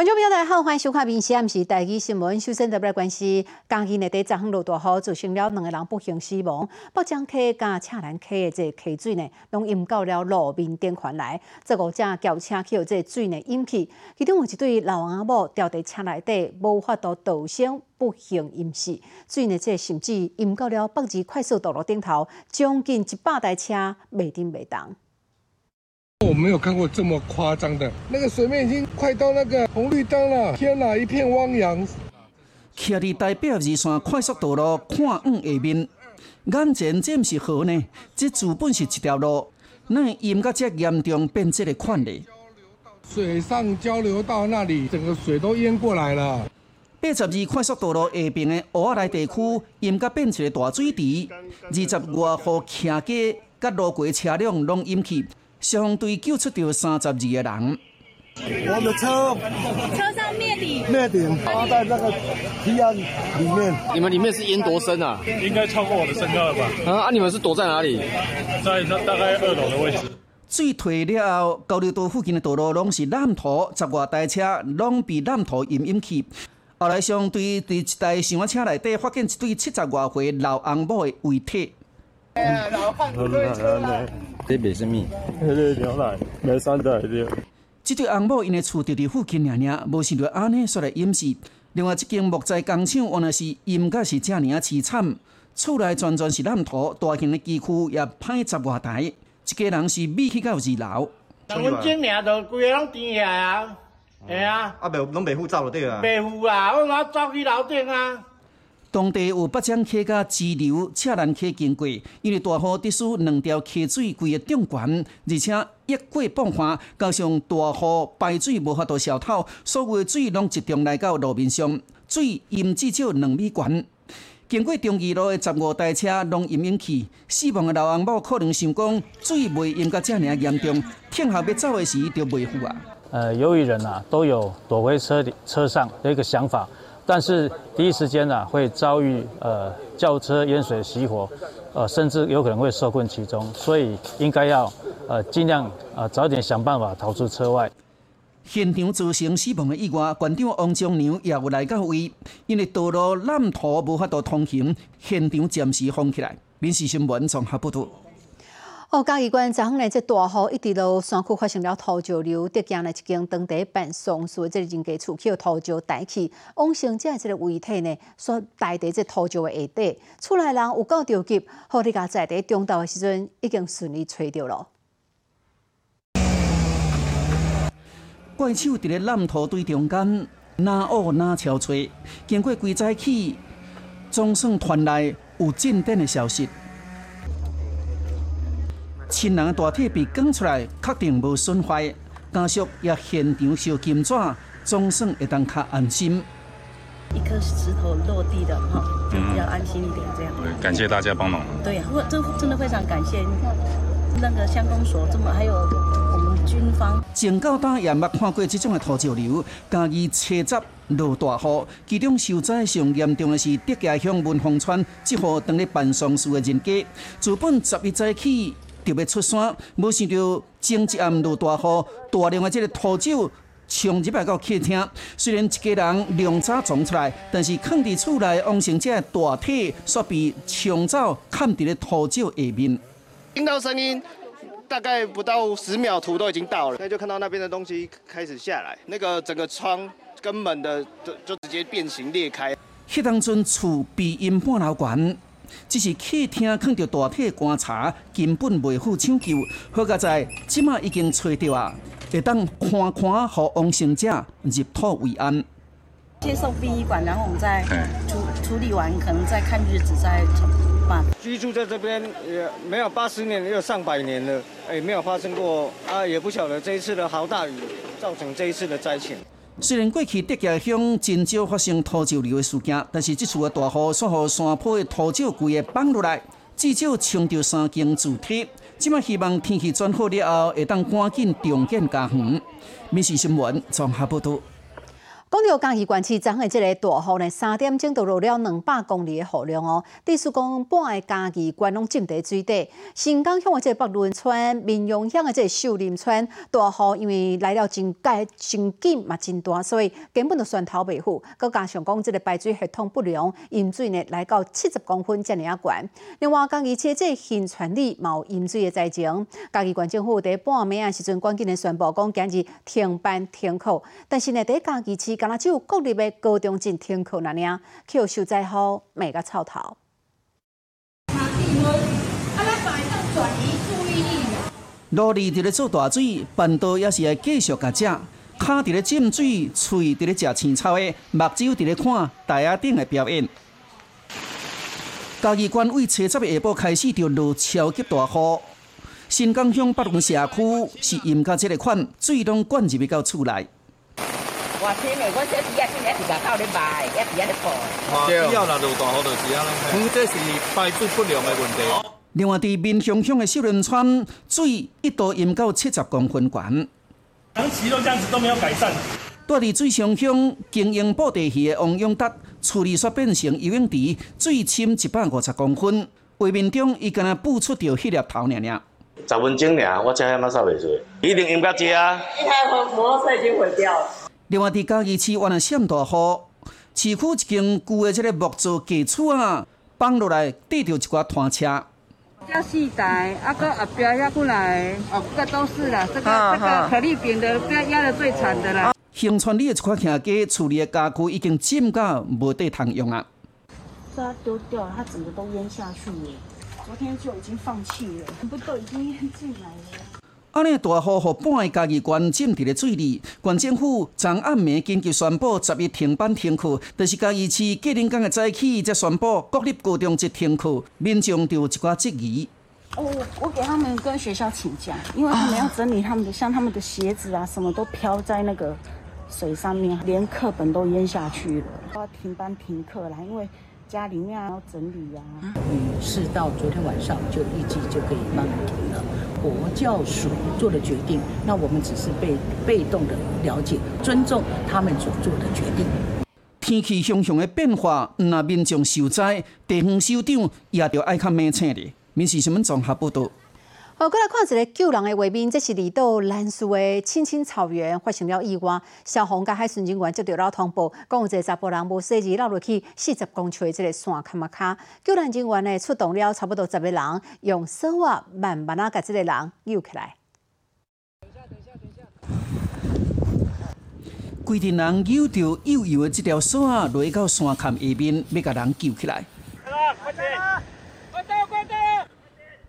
观众朋友大家好，欢迎收看《明时暗时台语新闻》。首先特别关心，江阴的第十号落大雨，造成了两个人不幸死亡。北江溪加赤兰溪的这溪水呢，拢淹到了路面顶环来。这五架轿车去有这水呢淹去，其中有一对老阿母掉在车内底，无法度逃生，不幸淹死。水呢，这甚至淹到了北宜快速道路顶头，将近一百台车未停未动。我没有看过这么夸张的，那个水面已经快到那个红绿灯了，天哪，一片汪洋。徛伫台北二线快速道路看远下面，眼前这毋是河呢？这资本是一条路，那淹到这严重变这个款呢？水上交流道那里，整个水都淹过来了。八十二快速道路下边的乌来地区淹到变成大水池，二十外户徛街甲路过车辆拢淹去。相对救出掉三十二个人。我的车车上灭顶，灭顶，趴在那个梯岸里面。你们里面是淹多深啊？应该超过我的身高了吧？啊啊！你们是躲在哪里？在那大概二楼的位置。水退了后，高流道附近的道路拢是烂土，十外台车拢被烂土淹淹去。后来相对伫一台厢车内底发现一对七十外岁老翁某的遗体。老汉推车这卖什么？那个牛奶，买三袋的。这对翁某因的厝就伫附近，尔尔无想到安尼煞来淹死。另外一间木材工厂原来是淹甲是遮尔啊凄惨，厝内全全是烂土，大型的机库也歹十外台，一家人是米去到二楼。但阮种尔就规个拢填起来啊，系啊。啊，袂拢袂付走就对啊。袂付啊，我哪走去楼顶啊？当地有北江溪甲支流赤兰溪经过，因为大雨得使两条溪水规个涨悬，而且一过半环，加上大雨排水无法度消透，所有的水拢集中来到路面上，水淹至少两米悬。经过中二路的十五台车拢淹淹去，死亡的老翁某可能想讲水未淹到这尔严重，听后要走的时就袂付啊。呃，由于人啊都有躲回车里车上的一个想法。但是第一时间呢，会遭遇呃轿车淹水熄火，呃，甚至有可能会受困其中，所以应该要呃尽量呃早点想办法逃出车外。现场造成死亡的意外，馆长王忠良也有来到位，因为道路烂土无法度通行，现场暂时封起来。民事新闻综合报道。哦，嘉义县昨昏呢，这大雨一直到山区发生了土石流，得惊呢一间当地办丧事这人家厝去土石带起，往生者这个遗体呢，所带在这土石的下底，厝内人有够着急，好你家在伫中道的时阵，已经顺利找到了。怪手伫咧烂土堆中间，哪恶哪憔悴，经过几早起，总算传来有进展的消息。亲人的大体被卷出来，确定无损坏，家属也现场烧金纸，总算会当较安心。一颗石头落地的哈，就比较安心一点。这样，感谢大家帮忙。对呀，我真真的非常感谢。你看，那个乡公所这么，还有我们军方。警告单也捌看过这种的土石流，家己车闸落大雨，其中受灾上严重的是德家乡文峰村这户当咧办丧事的人家，自本十一早起。特别出山，无想到前一暗落大雨，大量的这个土石冲入来到客厅。虽然一家人两早撞出来，但是藏伫厝内王生者大体却被冲走，看伫咧土石下面。听到声音，大概不到十秒，土都已经到了，那就看到那边的东西开始下来，那个整个窗跟门的就就直接变形裂开。迄当阵厝被淹半楼悬。只是客厅看到大体观察，根本未付抢救。好在即马已经找到啊，会当看看和王生者入土为安。接受殡仪馆，然后我们再处处理完，可能再看日子再办。居住在这边也没有八十年，也有上百年了，也，没有发生过啊，也不晓得这一次的豪大雨造成这一次的灾情。虽然过去德家乡真少发生土石流的事件，但是这次的大雨，所予山坡的土石规个放落来，至少冲到三间主体。即马希望天气转好了后，会当赶紧重建家园。民事新闻综合报道。讲到嘉义县市昨下即个大雨呢，三点钟就落了两百公里的雨量哦。地思讲半个嘉义县拢浸在水底。新港乡的即个北仑村、民雄乡的即个秀林村，大雨因为来了真快、真紧嘛真大，所以根本就算头袂赴。佮加上讲即个排水系统不良，淹水呢来到七十公分遮尔啊悬。另外，嘉义市即新泉里有淹水的灾情，嘉义县政府伫半暝啊时阵赶紧的宣布讲今日停班停课，但是呢伫嘉义市只有国立的高中进听课那样，去受灾后每个草头。努力伫咧做大水，办道也是会继续甲食。骹伫咧浸水，喙伫咧食青草的，目睭伫咧看台仔顶的表演。嘉义县为七十的下晡开始就落超级大雨，新港乡北仑社区是淹到这个款，水拢灌入去到厝内。卖，这是排水不良的问题。另外，伫民雄乡的秀林村，水一度淹到七十公分高。长期都这样子都没有改善。住伫水上乡经营布袋戏的王永达，处理煞变成游泳池，水深一百五十公分。画面中，伊敢若补出着迄粒头尔尔。十分钟尔，我车还冇扫袂出，一定淹到遮啊！一台摩托车已经毁掉了。另外，伫嘉义市，原来闪大河，市区一间旧的这个木造旧厝啊，放落来缀着一寡拖车。这四台，啊个后边压过来，哦，这个都是啦，这个这个可丽饼的，被压的最惨的啦。兴川里的一块客家处理的家具已经浸到无地通用啊。这丢掉了，它整个都淹下去了。昨天就已经放弃了，不都已经淹进来了。安尼大雨，互半个家己县浸伫咧水里，县政府昨暗暝紧急宣布十一停班停课，就是家己市吉林港的早起才宣布国立高中一停课，民众就有一寡质疑。我，我给他们跟学校请假，因为他们要整理他们的，像他们的鞋子啊，什么都飘在那个水上面，连课本都淹下去了，要停班停课啦，因为。家里面要整理呀。雨是到昨天晚上就预计就可以慢慢停了。国教署做的决定，那我们只是被被动的了解、尊重他们所做的决定。天气熊熊的变化，那民众受灾，地方首长也要爱看明显的。民事新闻综合报道。好，过来看一个救人的画面，这是离岛兰树的青青草原发生了意外，消防甲海巡警员接到了通报，讲有一个查甫人无细意落落去四十公尺的这个山坎马卡，救人人员呢出动了差不多十个人，用绳啊慢慢啊把这个人救起来。下，等下，等下。规定人游着悠悠的这条绳啊，落到山坎下面，要甲人救起来。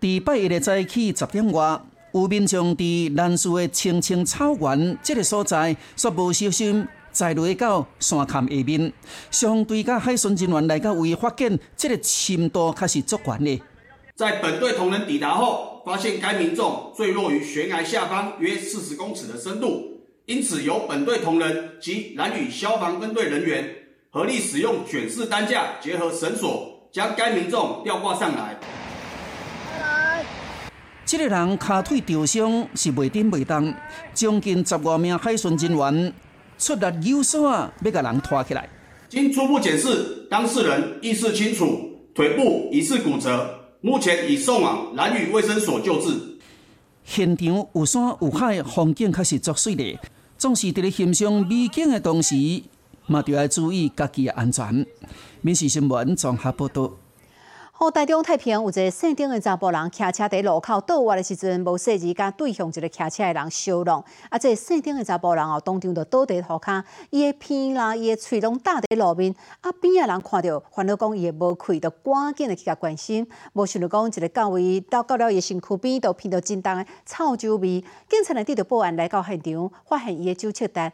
伫八一的早起十点外，有民众伫南树的青青草原这个所在，煞无小心栽落到山坎下面。相对甲海巡人员来到位发现，这个深度确实足悬的。在本队同仁抵达后，发现该民众坠落于悬崖下方约四十公尺的深度，因此由本队同仁及蓝屿消防分队人员合力使用卷式担架，结合绳索，将该民众吊挂上来。这个人卡腿受伤是袂顶袂动，将近十多名海巡人员出力游索啊，要把人拖起来。经初步检视，当事人意识清楚，腿部疑似骨折，目前已送往蓝屿卫生所救治。现场有山有海，风景确实足水的。总是伫咧欣赏美景的同时，嘛就要注意家己的安全。民事新闻综合报道。好，台中太平有一个姓丁的查甫人骑车伫路口倒滑的时阵，无细意甲对向一个骑车的人相撞。啊，这姓丁的查甫人哦，当场就倒伫涂骹，伊的鼻啦、伊的喙拢打伫路面。啊，边的人看到，烦恼讲伊的无气，就赶紧的去甲关心。无想到讲一个到位到到了伊身躯边，都闻到真重的臭酒味。警察来得到报案来到现场，发现伊的酒测单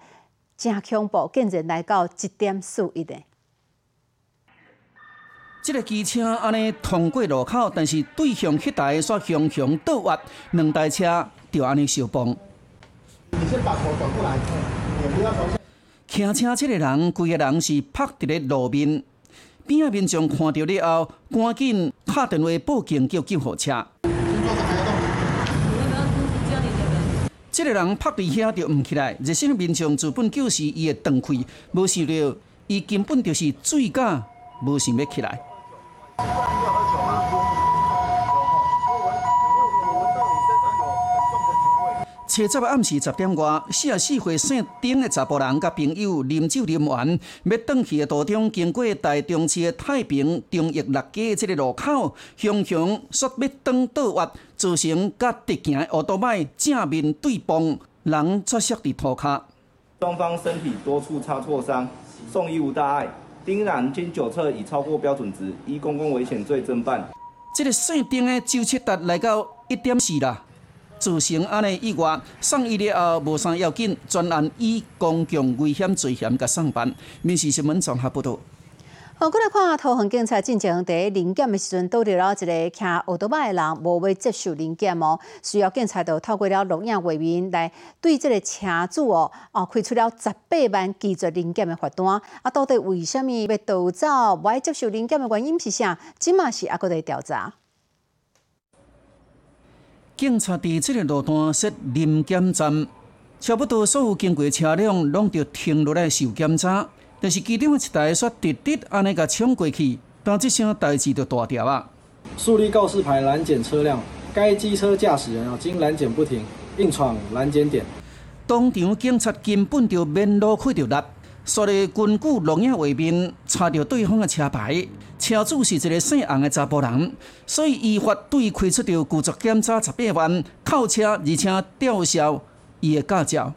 真恐怖，竟然来到一点四一的。这个机车安尼通过路口，但是对向迄台煞向向倒滑，两台车就安尼相碰。你先把头转过来，也不要骑车这个人，规个人是趴伫咧路面，边仔民众看到了后，赶紧拍电话报警叫救护车。这个人趴伫遐就唔起来，热心的民众自本救时伊会断开，无想到伊根本就是醉驾，无想要起来。七十暗时十点外，四十四岁姓丁的查甫人甲朋友啉酒啉完，要转去的途中，经过大中市的太平中益六街这个路口，雄雄说要转倒弯，造成甲直行的奥多麦正面对碰，人摔摔伫涂骹。双方身体多处擦挫伤，送医无大碍。丁然经酒测已超过标准值，以公共危险罪侦办。这个姓丁的周七达来到一点四啦。造成安尼意外，送医了后无啥要紧，专案以公共危险罪嫌甲送办。民事新闻综合报道。好，过来看桃园警察进前伫临检的时阵，拄到了一个骑奥多麦的人无要接受临检哦，需要警察就透过了录影画面来对这个车主哦，哦开出了十八万拒绝临检的罚单。啊，到底为什么要逃走、不爱接受临检的原因是啥？即嘛是还搁在调查。警察伫这个路段设临检站，差不多所有经过车辆拢着停落来受检查。但是其中的一台煞直直安尼甲冲过去，但即声代志就大条啊！树立告示牌拦检车辆，该机车驾驶人啊经拦检不停，硬闯拦检点。当场警察根本就免路开着力。所以根据录影画面查到对方的车牌，车主是一个姓洪的查甫人，所以依法对开出着故作检查十八万，扣车而且吊销伊的驾照。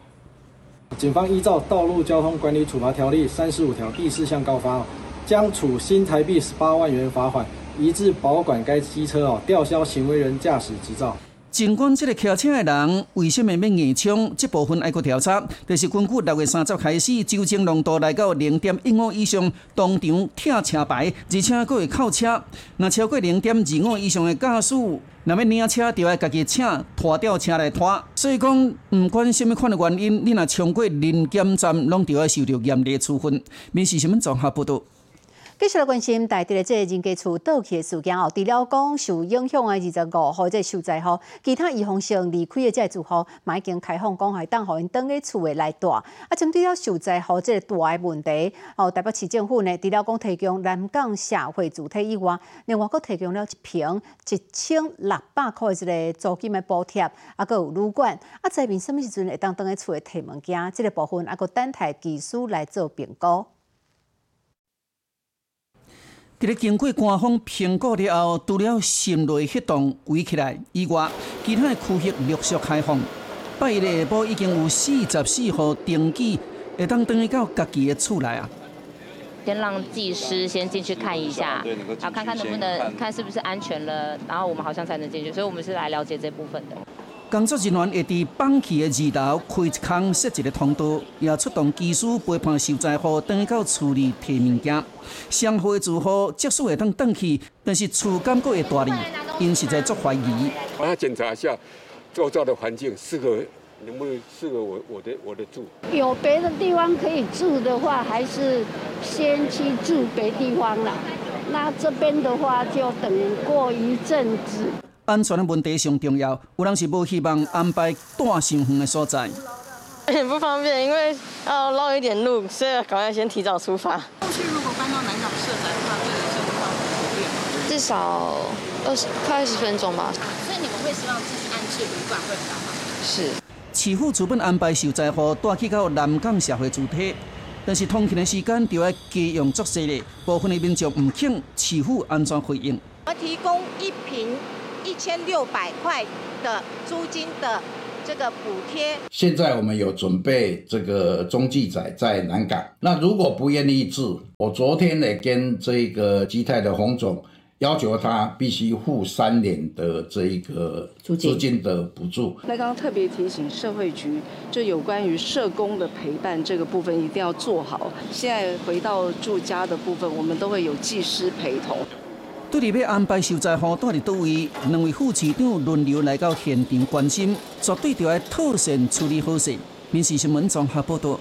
警方依照《道路交通管理处罚条例》三十五条第四项告发，将处新台币十八万元罚款，移至保管该机车哦，吊销行为人驾驶执照。尽管这个骑车的人为什么要硬冲，这部分爱搁调查。但是根据六月三十开始，酒精浓度来到零点一五以上，当场贴车牌，而且搁会扣车。那超过零点二五以上的驾驶，那要领车就要家己请拖吊车来拖。所以讲，不管什么款的原因，你若冲过临检站，拢就要受到严厉处分。民事新闻综合报道。继续来关心台地的这个人家厝倒去的事件哦。除了讲受影响的二十五号这受灾户，其他预防性离开的这住户，嘛已经开放讲，系当互因等去厝的来住。啊，针对了受灾户这个大的问题，哦，台北市政府呢，除了讲提供南港社会主体以外，另外佫提供了一平一千六百块的一个租金的补贴，啊，佫有旅馆。啊，这边什么时阵会当等去厝的提物件？这个部分啊，佫等待技术来做评估。伫咧经过官方评估了后，除了新内活动围起来以外，其他的区域陆续开放。八日下晡已经有四十四号登记，会当登去到家己的厝内啊。先让技师先进去看一下，然后看看能不能看是不是安全了，然后我们好像才能进去。所以我们是来了解这部分的。工作人员会伫放弃的二楼开一空设一个通道，也出动技师陪伴受灾户等到处理提物件。上会住户即使会当登去，但是厝感觉会大哩，因实在足怀疑。我要检查一下周遭的环境，适合能不能适合我我的我的住。有别的地方可以住的话，还是先去住别地方了。那这边的话，就等过一阵子。安全的问题上重要，有人是无希望安排带上远的所在。很不方便，因为要绕一点路，所以赶快先提早出发。后续如果搬到南港社宅的话，对人生的话会不便至少二十快二十分钟吧。所以你们会希望自己安置旅馆会比较好？是。市府主本安排受灾户带去到南港社会主体，但是通勤的时间就要加用作势的，部分的民众唔肯市府安全回应？我提供一平。一千六百块的租金的这个补贴。现在我们有准备这个中继仔在南港。那如果不愿意住，我昨天呢跟这个基泰的洪总要求他必须付三年的这一个租金的补助。那刚刚特别提醒社会局，就有关于社工的陪伴这个部分一定要做好。现在回到住家的部分，我们都会有技师陪同。对于要安排受灾户住伫倒位，两位副市长轮流来到现场关心，绝对就要妥善处理好势。民事新闻综合报道。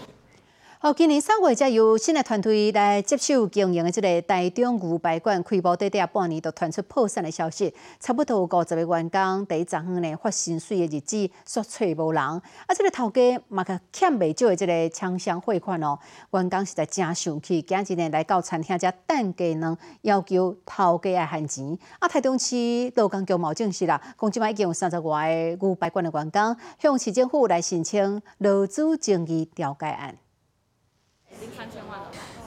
好，今年三月才由新的团队来接手经营的这个台中牛排馆，开幕短短半年就传出破产的消息，差不多五十个员工第一昨昏呢发薪水的日子，煞找无人。啊，这个头家嘛个欠未少的这个厂商汇款哦，员工实在真生气，今日呢来到餐厅只等价呢，要求头家来还钱。啊，台中市劳工局毛证实啦，讲即摆已经有三十外个牛排馆的员工向市政府来申请劳资争议调解案。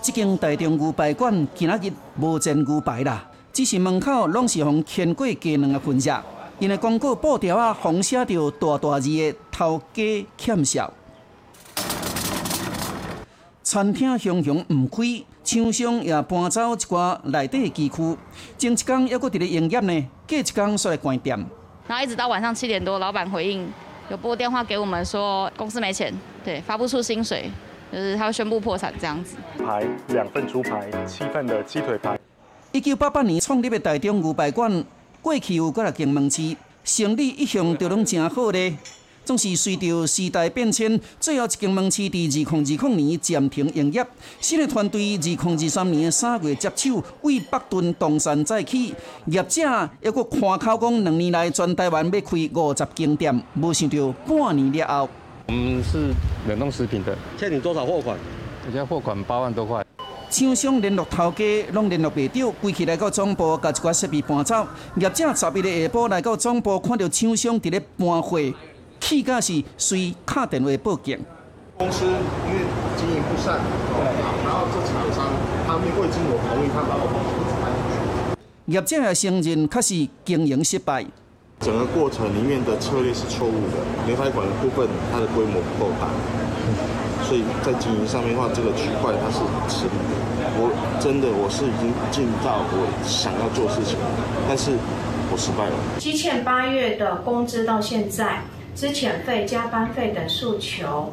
这间大中牛排馆今仔日无煎牛排啦，只是门口拢是用牵过鸡卵的分色，因为广告布条啊，红写着大大字的“头家欠笑”。餐厅熊熊唔开，厂商也搬走一寡内底机区，前一天还阁伫咧营业呢，隔一天煞来关店。然后一直到晚上七点多，老板回应有拨电话给我们说公司没钱，对，发不出薪水。就是他宣布破产这样子。排两份猪排，七份的鸡腿排。一九八八年创立的台中牛排馆，过去有过来经门市，生意一向都拢真好咧。总是随着时代变迁，最后一间门市伫二零二零年暂停营业。新的团队二零二三年三月接手，为北屯东山再起。业者还阁看口讲，两年来全台湾要开五十间店，无想到半年了后。我们是冷冻食品的，欠你多少货款？我家货款八万多块。厂商联络头家，拢联络袂到，归起来到总部，把一寡设备搬走。业者十一日下晡来到总部，看到厂商伫咧搬货，气甲是随敲电话报警。公司因为经营不善，然后这厂商他们未经我同意，他把我搬出去。业者也承认，确实经营失败。整个过程里面的策略是错误的，牛排馆的部分它的规模不够大，所以在经营上面的话，这个区块它是吃力的。我真的我是已经尽到我想要做事情，但是我失败了。积欠八月的工资到现在，资遣费、加班费等诉求，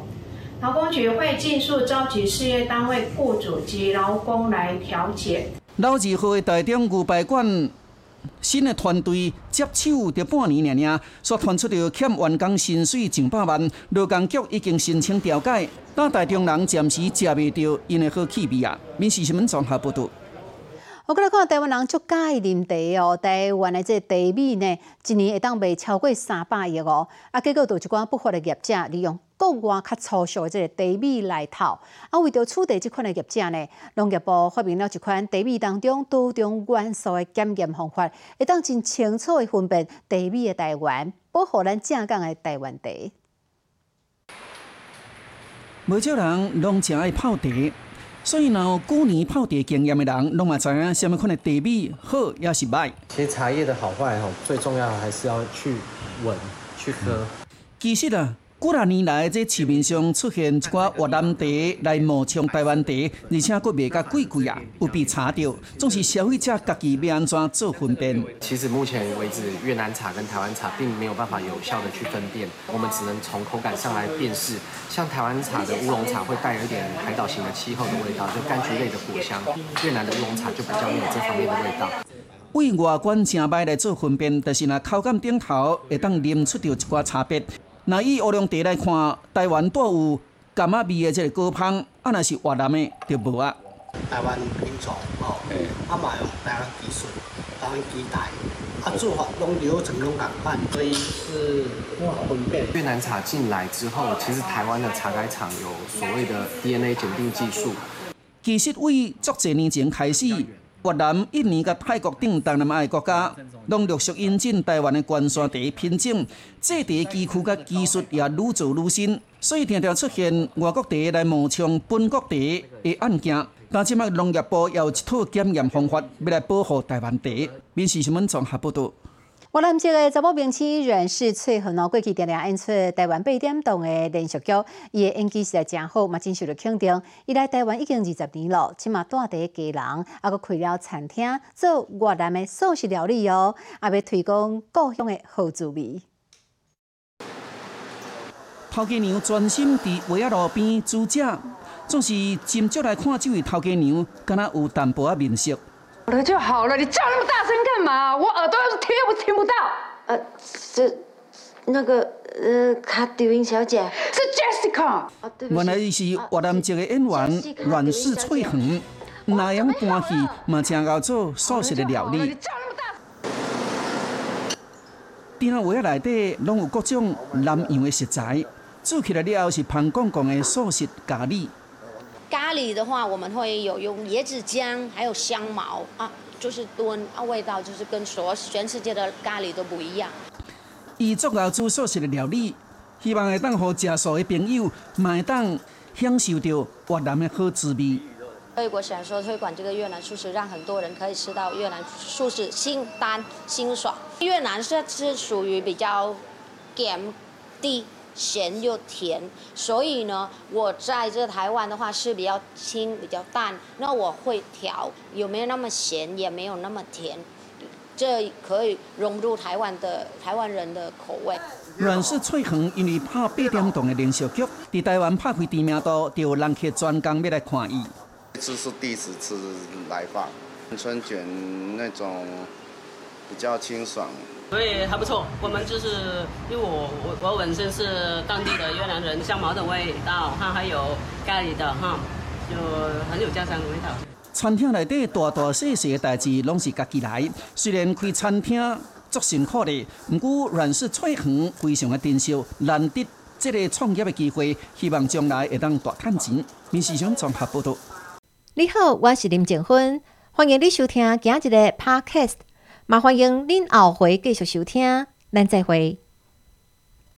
劳工局会尽速召集事业单位雇主及劳工来调解。老二号的台中牛排馆。新的团队接手得半年了呢，所传出的欠员工薪水上百万，劳工局已经申请调解，但台中人暂时食未到因的好气味啊。民事新闻综合报道。我过来看台湾人足介意啉茶哦，台湾的这茶米呢，一年会当卖超过三百亿哦。啊，结果就一寡不法的业者利用国外较粗俗的这个茶米来套。啊，为着处理这款的业者呢，农业部发明了一款茶米当中多种元素的检验方法，会当真清楚的分辨茶米的台湾，保护咱正港的台湾茶。无少人拢真爱泡茶。所以呢，过年泡茶经验的人，拢嘛知影什么款的茶味好也是歹。其实茶叶的好坏吼，最重要还是要去闻、去喝。其实啊。几啊年来，这市面上出现一寡越南茶来冒充台湾茶，而且佫卖甲贵贵啊，不必查到，总是消费者家己要安怎做分辨。其实目前为止，越南茶跟台湾茶并没有办法有效的去分辨，我们只能从口感上来辨识。像台湾茶的乌龙茶会带有一点海岛型的气候的味道，就柑橘类的果香；越南的乌龙茶就比较没有这方面的味道。为外观正歹来做分辨，但是若口感顶头会当啉出到一寡差别。那以乌龙茶来看，台湾都有柑仔味的这个果香，啊，若是越南的就无啊。台湾品种哦，啊嘛用台湾技术，台湾机台，啊做法拢流程拢共款，所以是不好分辨。越南茶进来之后，其实台湾的茶改厂有所谓的 DNA 检定技术。其实为足侪年前开始。越南、印尼、甲泰国等东南亚国家，拢陆续引进台湾的关山茶品种，制茶机区甲技术也愈做愈新，所以常常出现外国茶来冒充本国茶的案件。但即卖农业部有一套检验方法，要来保护台湾茶。民事新闻综合报道。越南籍的查某名气人士翠恒哦，过去常常演出台湾八点档的连续剧，伊的演技实在真好，嘛真受到肯定。伊来台湾已经二十年了，起码住伫家人，啊，佮开了餐厅做越南的素食料理哦，也要推广故乡的好滋味。头家娘专心伫围仔路边煮食，总是斟酌来看这位头家娘，敢若有淡薄仔面色。好了就好了，你叫那么大声干嘛？我耳朵要是听又不听不到。呃，这那个呃，卡丢英小姐是 Jessica。原来伊是越南籍的演员阮氏翠恒，那样搬戏嘛，正熬做素食的料理。鼎位内底拢有各种南洋的食材，煮起来了后是 pan 公公的素食咖喱。咖喱的话，我们会有用椰子浆，还有香茅啊，就是炖啊，味道就是跟所全世界的咖喱都不一样。伊做熬煮素食的料理，希望会当互食素的朋友，买当享受到越南的好滋味。所以我想说，推广这个越南素食，让很多人可以吃到越南素食，清淡、清爽。越南是是属于比较咸、低、咸又甜，所以呢，我在这台湾的话是比较清、比较淡。那我会调，有没有那么咸，也没有那么甜，这可以融入台湾的台湾人的口味。阮氏翠恒因为拍八点档的连续剧，在台湾拍开知名度，就有人客专工要来看伊。这是第一次来访，春卷那种比较清爽，所以还不错。我们就是因为我我我本身是当地的越南人，香茅的味道，哈，还有咖喱的哈，就很有家乡的味道。餐厅内底大大小小的代志拢是家己来，虽然开餐厅足辛苦的，不过阮氏翠恒非常的珍惜难得这个创业的机会，希望将来会当大赚钱。民事上综合报道。你好，我是林静芬，欢迎你收听今日的 Podcast，嘛欢迎恁后回继续收听，咱再会。